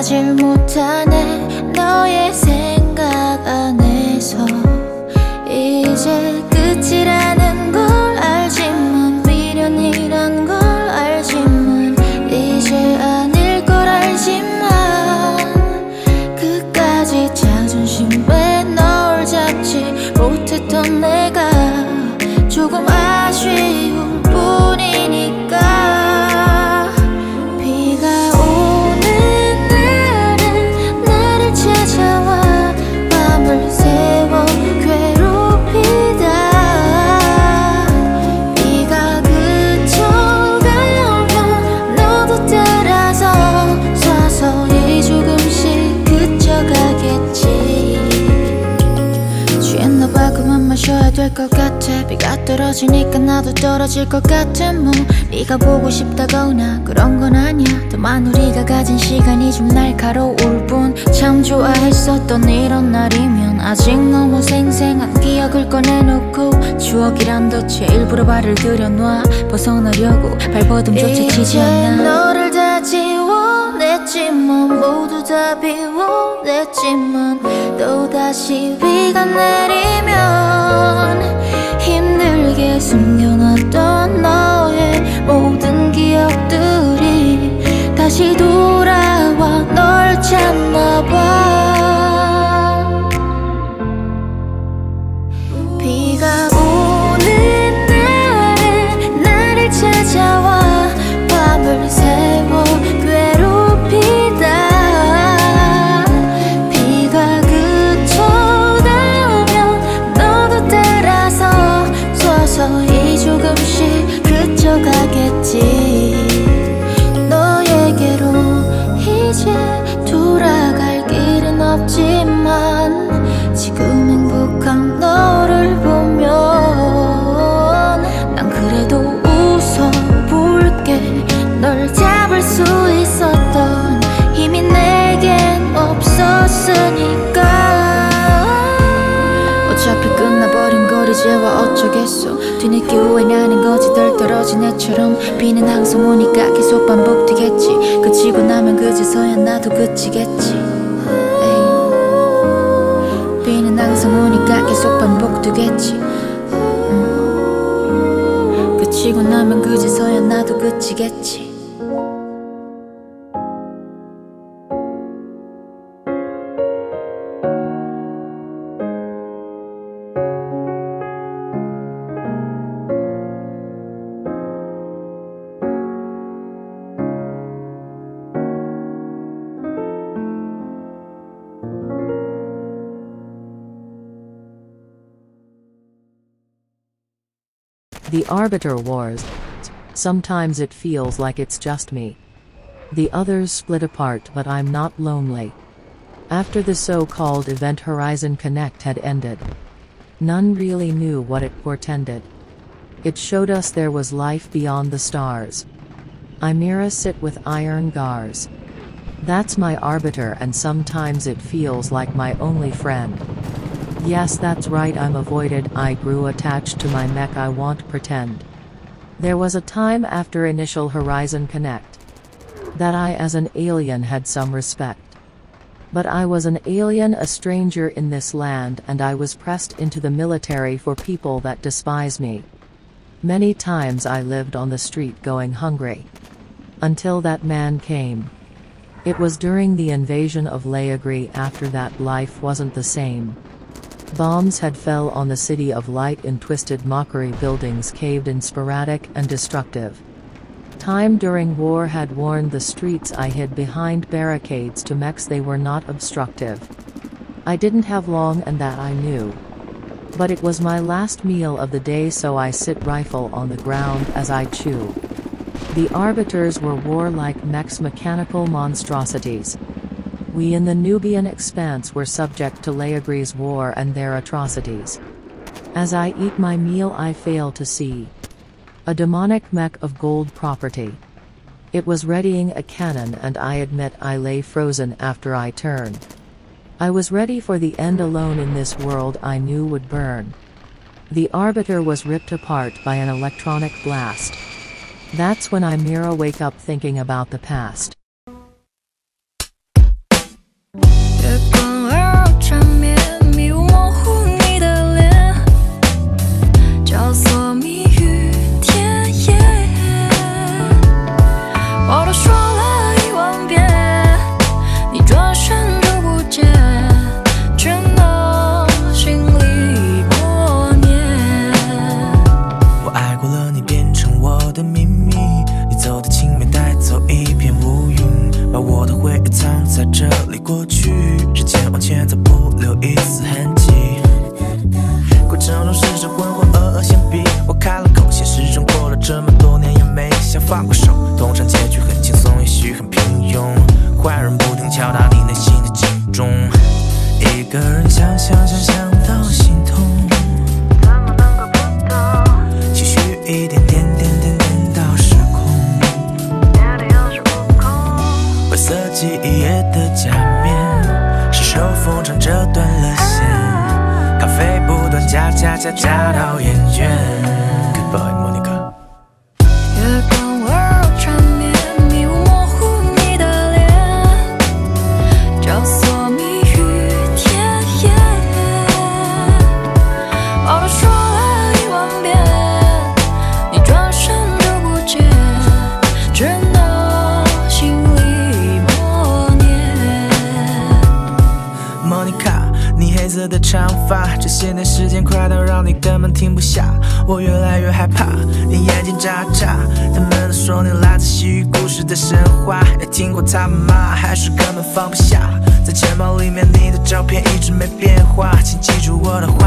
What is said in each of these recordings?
가질 못하네. 너의 생각 안에서 이제 끝이라는 걸 알지만 미련이란 걸 알지만 이제 아닐 걸 알지만. 끝까지 자존심에 널 잡지 못했던 내가 떨어지니까 나도 떨어질 것 같아 뭐. 네가 보고 싶다거나 그런 건 아니야. 다만 우리가 가진 시간이 좀 날카로울 뿐. 참 좋아했었던 이런 날이면 아직 너무 생생한 기억을 꺼내놓고 추억이란 덫에 일부러 발을 들여놔 벗어나려고 발버둥조차 치지 않아. 너를 다 지워냈지만 모두 다 비워냈지만 또다시 비가 내리면 없었으니까. 어차피 끝나버린 걸 이제 와 어쩌겠어. 뒤늦게 후회나는 거지. 덜 떨어진 애처럼 비는 항상 오니까 계속 반복되겠지. 그치고 나면 그제서야 나도 그치겠지. 비는 항상 오니까 계속 반복되겠지. 음. 그치고 나면 그제서야 나도 그치겠지 The Arbiter Wars. Sometimes it feels like it's just me. The others split apart, but I'm not lonely. After the so called event Horizon Connect had ended, none really knew what it portended. It showed us there was life beyond the stars. I Imira sit with iron garze. That's my arbiter, and sometimes it feels like my only friend. Yes, that's right, I'm avoided. I grew attached to my mech, I won't pretend. There was a time after initial Horizon Connect that I, as an alien, had some respect. But I was an alien, a stranger in this land, and I was pressed into the military for people that despise me. Many times I lived on the street going hungry. Until that man came. It was during the invasion of Leagri after that life wasn't the same. Bombs had fell on the city of light in twisted mockery buildings caved in sporadic and destructive. Time during war had warned the streets I hid behind barricades to mechs they were not obstructive. I didn't have long and that I knew. But it was my last meal of the day so I sit rifle on the ground as I chew. The arbiters were warlike mechs mechanical monstrosities. We in the Nubian expanse were subject to Leagri's war and their atrocities. As I eat my meal I fail to see a demonic mech of gold property. It was readying a cannon and I admit I lay frozen after I turned. I was ready for the end alone in this world I knew would burn. The Arbiter was ripped apart by an electronic blast. That's when I mirror wake up thinking about the past. 想想想想到心痛怎么能够不懂情绪一点点点点点到失控别的又是无恐灰色记忆夜的假面失手风筝折断了线。咖啡不断加加加加到厌倦长发，这些年时间快到让你根本停不下。我越来越害怕，你眼睛眨眨。他们都说你来自西域故事的神话，也听过他们骂，还是根本放不下。在钱包里面你的照片一直没变化，请记住我的话，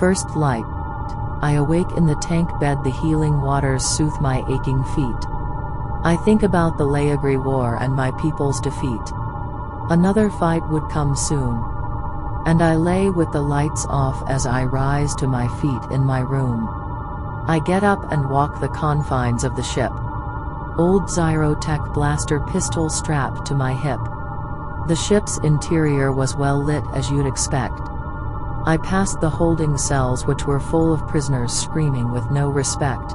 First light. I awake in the tank bed, the healing waters soothe my aching feet. I think about the Laegri War and my people's defeat. Another fight would come soon. And I lay with the lights off as I rise to my feet in my room. I get up and walk the confines of the ship. Old Zyrotech blaster pistol strapped to my hip. The ship's interior was well lit as you'd expect. I passed the holding cells which were full of prisoners screaming with no respect.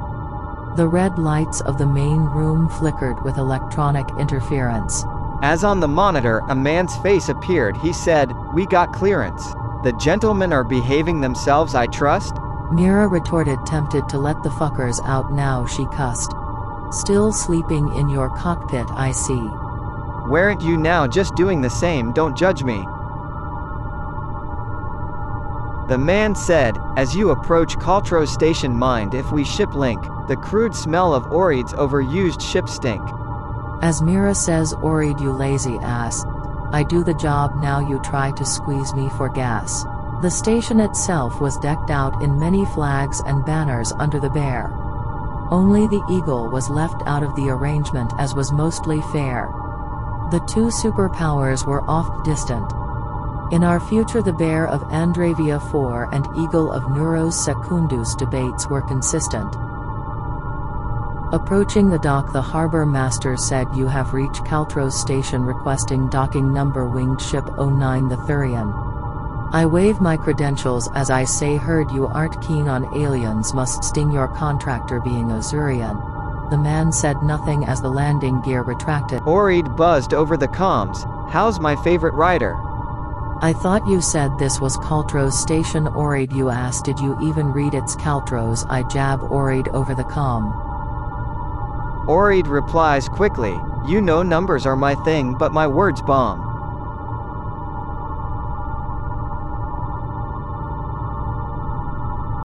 The red lights of the main room flickered with electronic interference. As on the monitor, a man's face appeared. He said, We got clearance. The gentlemen are behaving themselves, I trust? Mira retorted, tempted to let the fuckers out now, she cussed. Still sleeping in your cockpit, I see. Weren't you now just doing the same? Don't judge me. The man said, As you approach Caltro Station, mind if we ship link. The crude smell of Oreid's overused ship stink. As Mira says, Orid, you lazy ass. I do the job, now you try to squeeze me for gas. The station itself was decked out in many flags and banners under the bear. Only the eagle was left out of the arrangement as was mostly fair. The two superpowers were oft distant. In our future the bear of Andravia 4 and eagle of Neuros Secundus debates were consistent. Approaching the dock the harbor master said you have reached Caltros station requesting docking number winged ship 09 the Thurian. I wave my credentials as I say heard you aren't keen on aliens must sting your contractor being Azurian. The man said nothing as the landing gear retracted. Oreid buzzed over the comms. How's my favorite rider? I thought you said this was Caltros station Orid you asked did you even read its Caltros I jab Orid over the com. Oreid replies quickly, You know numbers are my thing, but my words bomb.